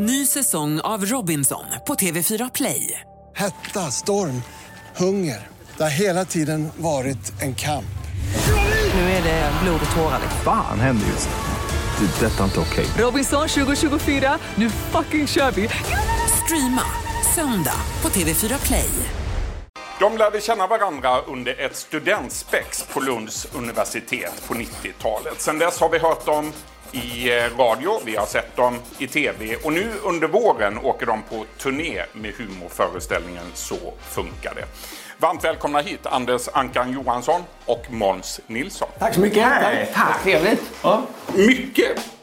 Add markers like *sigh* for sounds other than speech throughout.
Ny säsong av Robinson på TV4 Play. Hetta, storm, hunger. Det har hela tiden varit en kamp. Nu är det blod och tårar. Fan händer just nu. Det. är Detta är inte okej. Robinson 2024, nu fucking kör vi! Streama söndag på TV4 Play. De lärde känna varandra under ett studentspex på Lunds universitet på 90-talet. Sen dess har vi hört dem i eh, radio, vi har sett dem i tv och nu under våren åker de på turné med humorföreställningen Så funkar det. Varmt välkomna hit Anders Ankan Johansson och Måns Nilsson. Tack så mycket. Tack. Tack. Trevligt. Ja. Mycket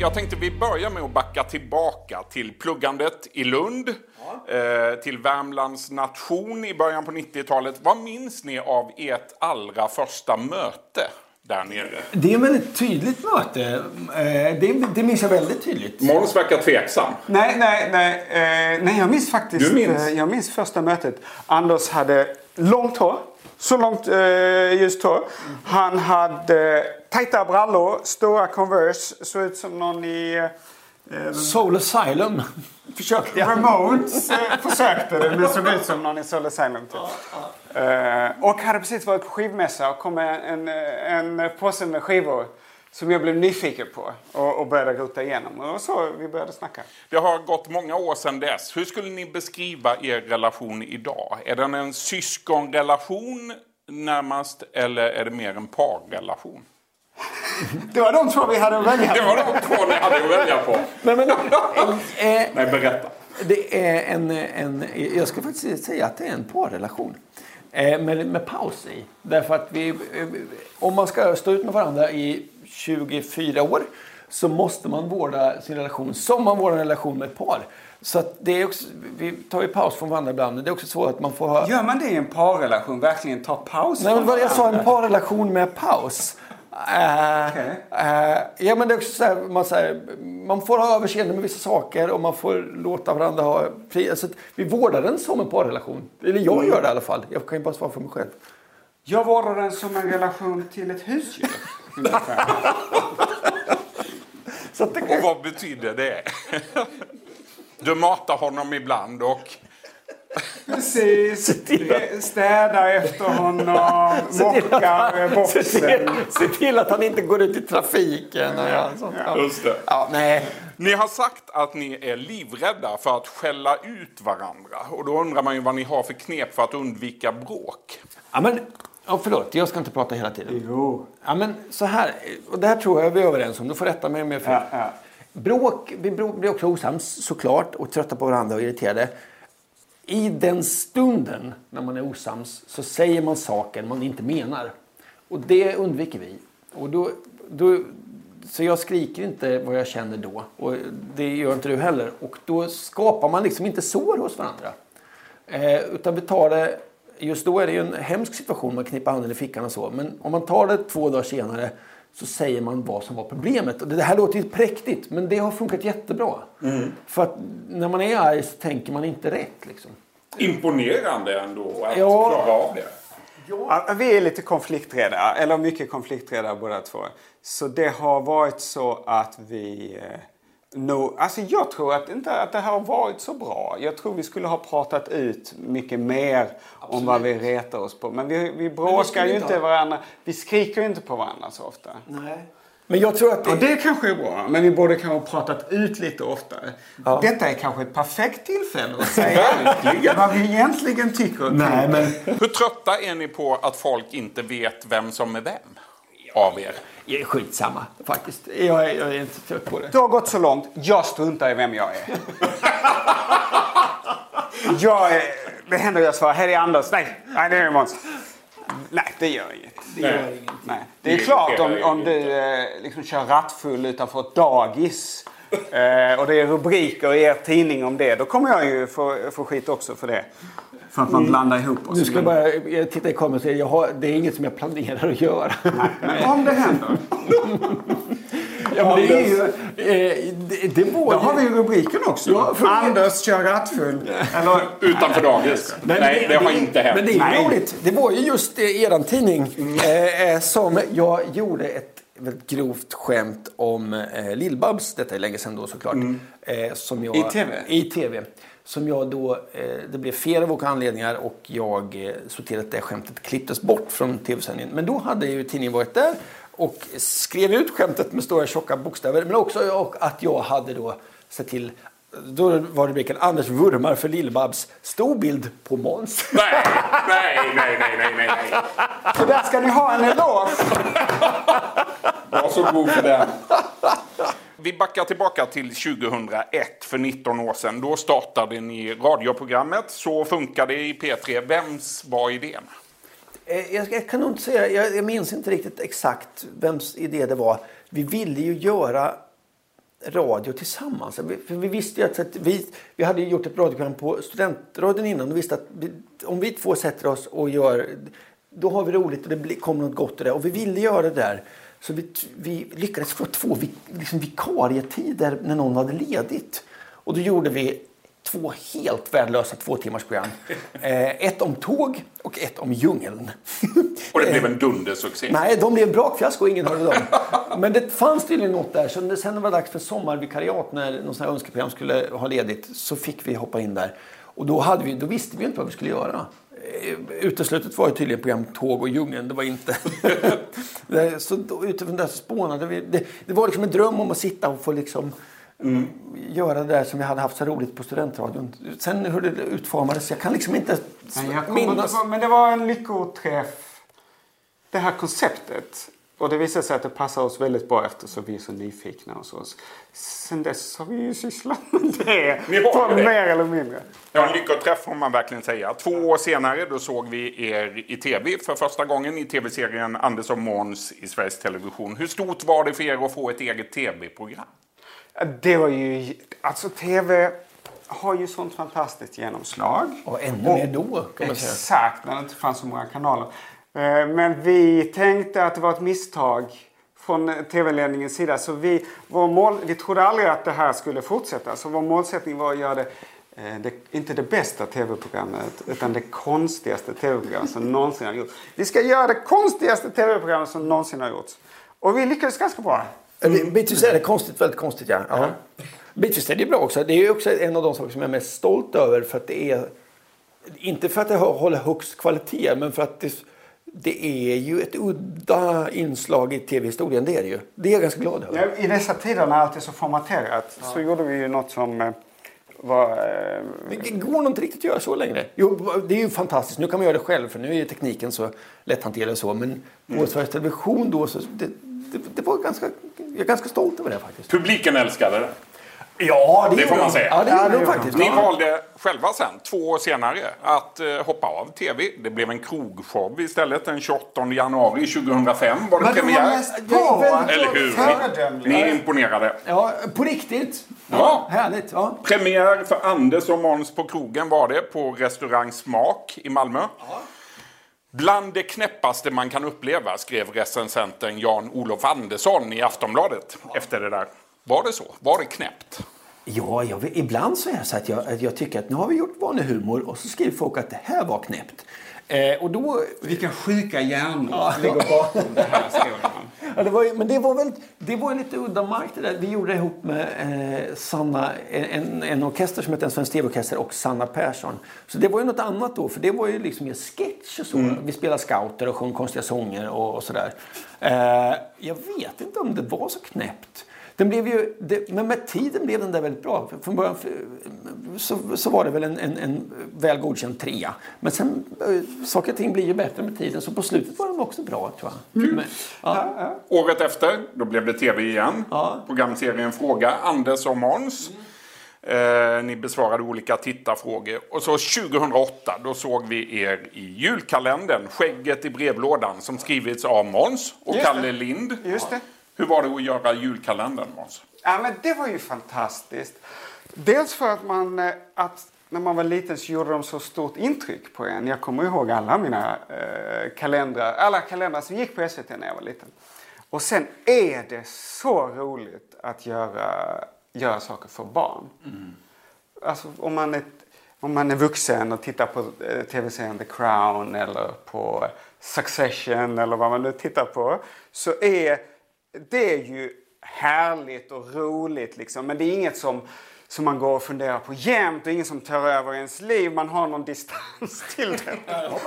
Jag tänkte vi börjar med att backa tillbaka till pluggandet i Lund, eh, till Värmlands nation i början på 90-talet. Vad minns ni av ert allra första möte där nere? Det är ett väldigt tydligt möte. Eh, Det, det minns jag väldigt tydligt. Måns verkar tveksam. Nej, nej, nej. Eh, nej, jag minns faktiskt. Du minns? jag minns första mötet. Anders hade långt hår. Så långt eh, ljust hår. Han hade tajta brallor, stora Converse. Såg ut som någon i... Eh, Soul Asylum försökte jag. Ramones eh, försökte det, men såg ut som någon i Soul Asylum. Typ. Eh, och hade precis varit på skivmässa och kom med en, en, en påse med skivor. Som jag blev nyfiken på och, och började rota igenom. Och det var så vi började snacka. Det har gått många år sedan dess. Hur skulle ni beskriva er relation idag? Är den en syskonrelation närmast eller är det mer en parrelation? *laughs* Det var de två vi hade att välja *laughs* Det var de två ni hade att välja på. Nej, men, *laughs* eh, Nej, berätta. det är en, en, jag ska faktiskt säga att det är en parrelation. Eh, med, med paus i. Därför att vi, eh, om man ska stå ut med varandra i 24 år så måste man vårda sin relation som man vårdar en relation med ett par. Så det är också, vi tar ju paus från varandra ibland. Det är också så att man får ha... Gör man det i en parrelation? Verkligen ta paus? Nej, men jag sa, en parrelation med paus. Eh, Okej. eh, ja, men det är också så här, man, så här, man får ha överseende med vissa saker och man får låta varandra ha fri. Alltså, vi vårdar den som en parrelation. Eller jag gör det i alla fall. Jag kan ju bara svara för mig själv. Jag vårdar den som en relation till ett husdjur. ungefär. *laughs* Så att det, Och vad betyder det? Du matar honom ibland och... Precis. Städar efter honom. Mockar *laughs* att, se, till, boxen. se till att han inte går ut i trafiken. Och ja, sånt. Ja. Just det. Ja, nej. Ni har sagt att ni är livrädda för att skälla ut varandra. Och då undrar man ju vad ni har för knep för att undvika bråk. Ja, men, ja, förlåt, jag ska inte prata hela tiden. Jo. Ja, men så här, och det här tror jag vi är överens om. Du får rätta mig om jag har fel. Ja, ja. Bråk, vi blir också osams såklart och trötta på varandra och irriterade. I den stunden när man är osams så säger man saker man inte menar. Och det undviker vi. Och då, då, så jag skriker inte vad jag känner då. Och det gör inte du heller. Och då skapar man liksom inte sår hos varandra. Eh, utan vi tar det, just då är det ju en hemsk situation, man knippar handen i fickan och så. Men om man tar det två dagar senare så säger man vad som var problemet. Och det här låter ju präktigt, men det har funkat jättebra. För att när man är arg så tänker man inte rätt liksom. Imponerande ändå att Ja. klara av det. Ja, vi är lite konflikträdda, eller mycket konflikträdda båda två. Så det har varit så att vi... Nog- alltså jag tror att inte att det här har varit så bra. Jag tror vi skulle ha pratat ut mycket mer om vad vi retar oss på. Men vi, vi bråkar ju inte ha- varandra. Vi skriker ju inte på varandra så ofta. Nej. Men jag tror att det... Och det kanske är bra, men vi borde kanske ha pratat ut lite oftare. Detta är kanske ett perfekt tillfälle att säga vad vi egentligen tycker. och Nej, men Hur trötta är ni på att folk inte vet vem som är vem av er? Är skitsamma faktiskt. Jag är, jag är inte trött på det. Det har gått så långt. Jag struntar i vem jag är. *laughs* jag är det händer att jag svarar, här är Anders. Nej, nej det är Måns. Nej, det gör inget. Det gör inget. Nej. Det är Det klart om, om du eh, liksom kör rattfull utanför ett dagis eh, och det är rubriker i er tidning om det. Då kommer jag ju få, få skit också för det. För att man blandar ihop oss. Nu ska jag bara jag tittar i kameran och säga jag har, det är inget som jag planerar att göra. Men om det händer. *laughs* Ja, men det är ju... Eh, det, det var Då ju... har vi ju rubriken också. Ja, för- Anders kör rattfull. Eller, Utanför dagis. Nej, det, har inte hänt. Men det är Nej. roligt. Det var ju just eh, eran tidning eh, eh, som jag gjorde ett väldigt grovt skämt om eh, Lill-Babs. Detta är länge sedan då såklart. Eh, som jag, I TV? I TV. Som jag då, eh, det blev fel av olika anledningar och jag eh, såg till att det skämtet klipptes bort från tv-sändningen. Men då hade ju tidningen varit där och skrev ut skämtet med stora tjocka bokstäver. Men också och att jag hade då sett till då var rubriken Anders vurmar för Lill-Babs. Stor bild på Måns. *laughs* Nej, nej, nej, nej, nej, nej, så där ska ni ha en eloge. Var så god för den. Vi backar tillbaka till 2001, för 19 år sedan. Då startade ni radioprogrammet Så funkar det i P3. Vems var idén? Eh, Jag, jag kan nog inte säga, jag, jag minns inte riktigt exakt vems idé det var. Vi ville ju göra radio tillsammans. Vi, för vi visste ju att, att vi, vi hade gjort ett radioprogram på studentradion innan och visste att vi, om vi två sätter oss och gör, då har vi roligt och det kommer något gott ur det. Och vi ville göra det där. Så vi, vi lyckades få två vi, liksom vikarietider när någon hade ledigt. Och då gjorde vi två helt värdelösa två timmars program. Eh, ett om tåg och ett om djungeln. Och det blev en dundersuccé. Nej, de blev brakfiasko och ingen hörde dem. Men det fanns tydligen något där. Så sen det var dags för sommarvikariat när någon sån här önskeprogram skulle ha ledigt så fick vi hoppa in där. Och då, hade vi, då visste vi inte vad vi skulle göra. Eh, Uteslutet var ju tydligen program Tåg och djungeln. Det var inte... Det- *laughs* så då, utifrån det så spånade vi. Det, det var liksom en dröm om att sitta och få liksom göra det där som vi hade haft så roligt på studentradion. Sen hur det utformades, jag kan liksom inte Nej, minnas. på, men det var en lyckoträff. Det här konceptet. Och det visade sig att det passar oss väldigt bra eftersom vi är så nyfikna hos oss. Sen dess har vi ju sysslat med det. Ni har det? mer eller mindre. Ja, en lyckoträff får man verkligen säga. Två år senare då såg vi er i tv för första gången i tv-serien Anders och Måns i Sveriges Television. Hur stort var det för er att få ett eget tv-program? Det var ju... Alltså tv har ju sånt fantastiskt genomslag. Och ännu mer då kan man säga. Exakt, när det inte fanns så många kanaler. Eh, Men vi tänkte att det var ett misstag från tv-ledningens sida. Så vi, vår mål, vi trodde aldrig att det här skulle fortsätta. Så vår målsättning var att göra det, eh, det inte det bästa tv-programmet utan det konstigaste tv-programmet som någonsin har gjorts. Vi ska göra det konstigaste tv-programmet som någonsin har gjorts. Och vi lyckades ganska bra. Mm. Bitvis är det konstigt, väldigt konstigt ja. ja. Bitvis är det bra också. Det är också en av de saker som jag är mest stolt över för att det är inte för att det håller högst kvalitet men för att det, det är ju ett udda inslag i tv-historien. Det är det ju. Det är jag ganska glad över. Ja, I dessa tider när allt är så formaterat så gjorde vi ju något som eh, var... eh, Det går nog inte riktigt att göra så längre. Jo, det är ju fantastiskt. Nu kan man göra det själv för nu är tekniken så lätthanterlig och så. Men på Sveriges Television då så det, det, det var ganska, jag är ganska stolt över det faktiskt. Publiken älskade det. Ja, Det får gjorde man säga. Ja, det Ja, det faktiskt. Ni Ja. valde själva sen, två år senare, att eh, hoppa av tv. Det blev en krogshow istället den 28 januari 2005 var det Men premiär. läst på! Eller hur? Ni, ni är imponerade. Ja, på riktigt. Ja. Härligt. Ja. Premiär för Anders och Måns på krogen var det på restaurang Smak i Malmö. Bland det knäppaste man kan uppleva, skrev recensenten Jan-Olof Andersson i Aftonbladet efter det där. Var det så? Var det knäppt? Ja, jag, ibland så är det så att jag, att jag tycker att nu har vi gjort vanlig humor och så skriver folk att det här var knäppt. Eh, och då... Vilka sjuka hjärnor ligger bakom det här. *laughs* Ja, det var, men det var väl det var ju lite udda mark det där. Vi gjorde det ihop med eh, Sanna, en, en orkester som heter En Svensk TV-orkester och Sanna Persson. Så det var ju något annat då, för det var ju liksom en sketch och så. Vi spelade scouter och sjöng konstiga sånger och, och sådär. Eh, jag vet inte om det var så knäppt. Den blev ju, det, men med tiden blev den där väldigt bra. För- Från början för, så, så var det väl en, en, en väl godkänd trea. Men sen, eh, saker och ting blir ju bättre med tiden. Så på slutet var den också bra tror jag. Men, ja. Året efter, då blev det tv igen. Ja. Programserien Fråga Anders och Måns. Eh, ni besvarade olika tittarfrågor. Och så 2008, då såg vi er i julkalendern Skägget i brevlådan som skrivits av Måns och Just det. Kalle Lind. Just det. Hur var det att göra julkalendern, Måns? Ja, men det var ju fantastiskt. Dels för att man, eh, att när man var liten så gjorde de så stort intryck på en. Jag kommer ihåg alla mina eh, kalendrar, alla kalendrar som gick på SVT när jag var liten. Och sen är det så roligt att göra, göra saker för barn. Alltså om man, är, om man är vuxen och tittar på eh, tv-serien The Crown eller på Succession eller vad man nu tittar på. Så är det är ju härligt och roligt liksom. Men det är inget som, som man går och funderar på jämt. Det är inget som tar över ens liv. Man har någon distans *laughs* till det.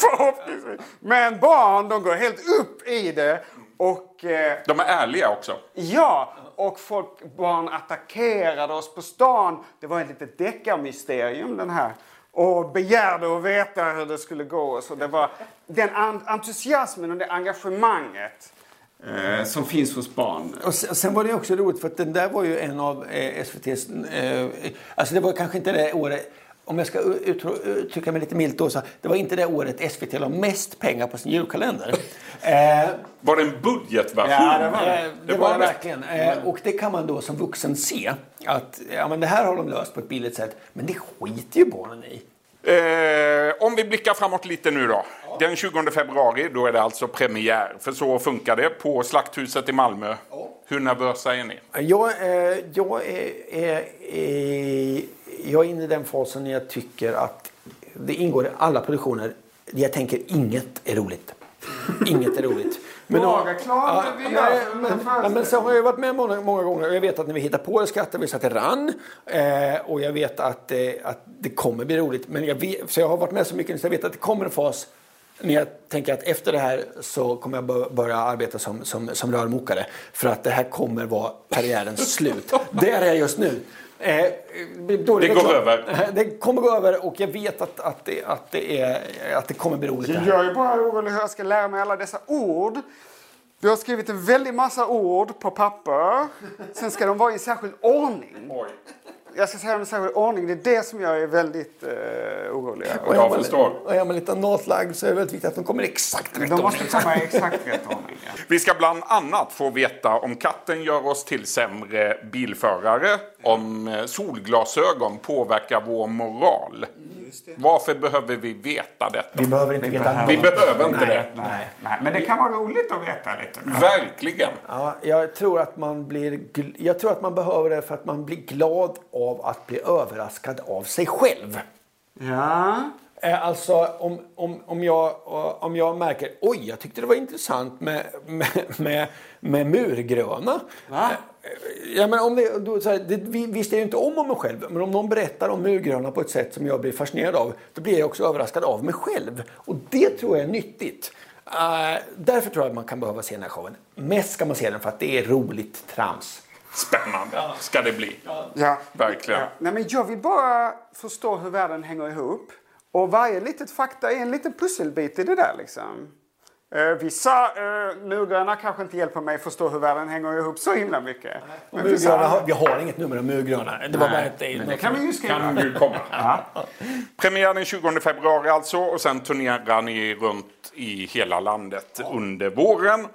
Förhoppningsvis. Men barn, de går helt upp i det. Och... Eh, De är ärliga också. Ja, och folk, barn attackerade oss på stan. Det var ett litet deckarmysterium den här. Och begärde att veta hur det skulle gå. Så det var den entusiasmen och det engagemanget eh, som finns hos barn. Och sen, sen var det också roligt för att den där var ju en av eh, SVTs... Eh, alltså det var kanske inte det året... Om jag ska ut- uttrycka mig lite milt då så. Det var inte det året SVT la mest pengar på sin julkalender. *laughs* Eh, Var det en budgetversion? Ja, det var det. Eh, det var det verkligen. Eh, och det kan man då som vuxen se. Att ja, men det här har de löst på ett billigt sätt. Men det skiter ju barnen i. Eh, om vi blickar framåt lite nu då. Den 20 februari, då är det alltså premiär. För så funkar det på Slakthuset i Malmö. Hur nervösa är ni? Jag, eh, jag, är, är, är, jag är inne i den fasen när jag tycker att det ingår i alla produktioner. Jag tänker inget är roligt. Inget är roligt. *laughs* Vi gör nej, för den men, ja, men så har jag varit med många, många gånger. Jag vet att när vi hittar på det skrattar vi så att det rann. Eh, och jag vet att, eh, att det kommer bli roligt. Men jag vet, så jag har varit med så mycket så jag vet att det kommer en fas när jag tänker att efter det här så kommer jag bör- börja arbeta som, som, som rörmokare. För att det här kommer vara karriärens slut. Det är jag just nu. Eh, Det går över. *laughs* Det kommer gå över och jag vet att, att, det, att, det, är, att det kommer bli roligt. Jag är bara orolig hur jag ska lära mig alla dessa ord. Du har skrivit en väldig massa ord på papper. Sen ska de vara i en särskild ordning. Jag ska säga dem i särskild ordning. Det är det som jag är väldigt uh, orolig över. Och är Jag man- förstår. Och är man lite natlagd så är det väldigt viktigt att de kommer i exakt rätt De måste komma i exakt rätt ordning. Ja. Vi ska bland annat få veta om katten gör oss till sämre bilförare, om eh, solglasögon påverkar vår moral. Varför behöver vi veta detta? Vi behöver inte veta Vi behöver inte Nej, det. Nej, nej, men det kan vara roligt att veta lite. Verkligen. Ja, jag, tror att man blir, jag tror att man behöver det för att man blir glad av att bli överraskad av sig själv. Ja. Eh, Alltså om, om, om, jag, eh, om jag märker oj, jag tyckte det var intressant med, med, med, med murgröna. Va? Ja, men om det, då, så här, det, vi visste jag ju inte om om mig själv. Men om någon berättar om murgröna på ett sätt som jag blir fascinerad av. Då blir jag också överraskad av mig själv. Och det tror jag är nyttigt. Eh, därför tror jag att man kan behöva se den här showen. Mest ska man se den för att det är roligt trams. Spännande ska det bli. Ja. Verkligen. Ja. Nej, men jag vill bara förstå hur världen hänger ihop. Och varje litet fakta är en liten pusselbit i det där liksom. Eh, vissa eh, murgröna kanske inte hjälper mig förstå hur världen hänger ihop så himla mycket. Men vissa har- vi har inget nummer om murgröna. Det var bara ett, men det kan vi ju skriva. Kan du komma. Premiär den 20 februari alltså och sen turnerar ni runt i hela landet under våren.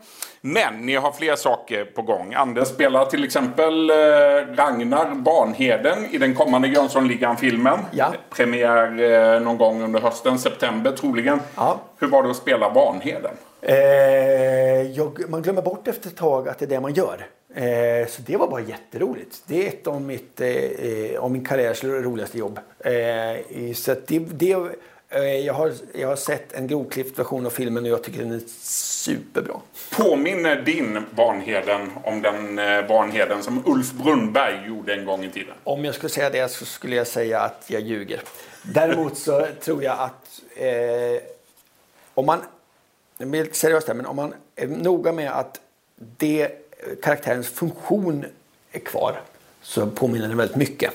Men ni har fler saker på gång. Anders spelar till exempel eh, Ragnar Barnheden i den kommande Jönssonligan-filmen. Ja. Premiär eh, någon gång under hösten, september troligen. Ja. Hur var det att spela Barnheden? Eh, jag, man glömmer bort efter ett tag att det är det man gör. Eh, så det var bara jätteroligt. Det är ett av, mitt, eh, eh, av min karriärs roligaste jobb. Eh, så det, det, eh, jag, har, jag har sett en grovklippt version av filmen och jag tycker den är superbra. Påminner din Barnheden om den eh, Barnheden som Ulf Brunnberg gjorde en gång i tiden? Om jag skulle säga det så skulle jag säga att jag ljuger. Däremot så tror jag att eh, om man, jag blir lite seriös där, men om man är noga med att det, eh, karaktärens funktion är kvar så påminner den väldigt mycket.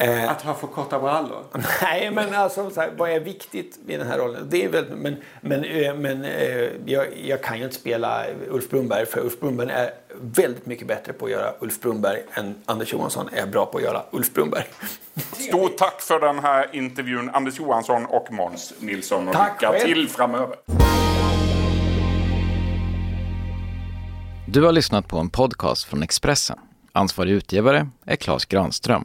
Eh, Att ha för korta brallor. *laughs* Nej, men alltså, så här, vad är viktigt med den här rollen? Det är väl, men men, eh, men eh, jag, jag kan ju inte spela Ulf Brunnberg för Ulf Brunnberg är väldigt mycket bättre på att göra Ulf Brunnberg än Anders Johansson är bra på att göra Ulf Brunnberg. *laughs* Stort tack för den här intervjun Anders Johansson och Måns Nilsson och Tack lycka själv. till framöver. Du har lyssnat på en podcast från Expressen. Ansvarig utgivare är Klas Granström.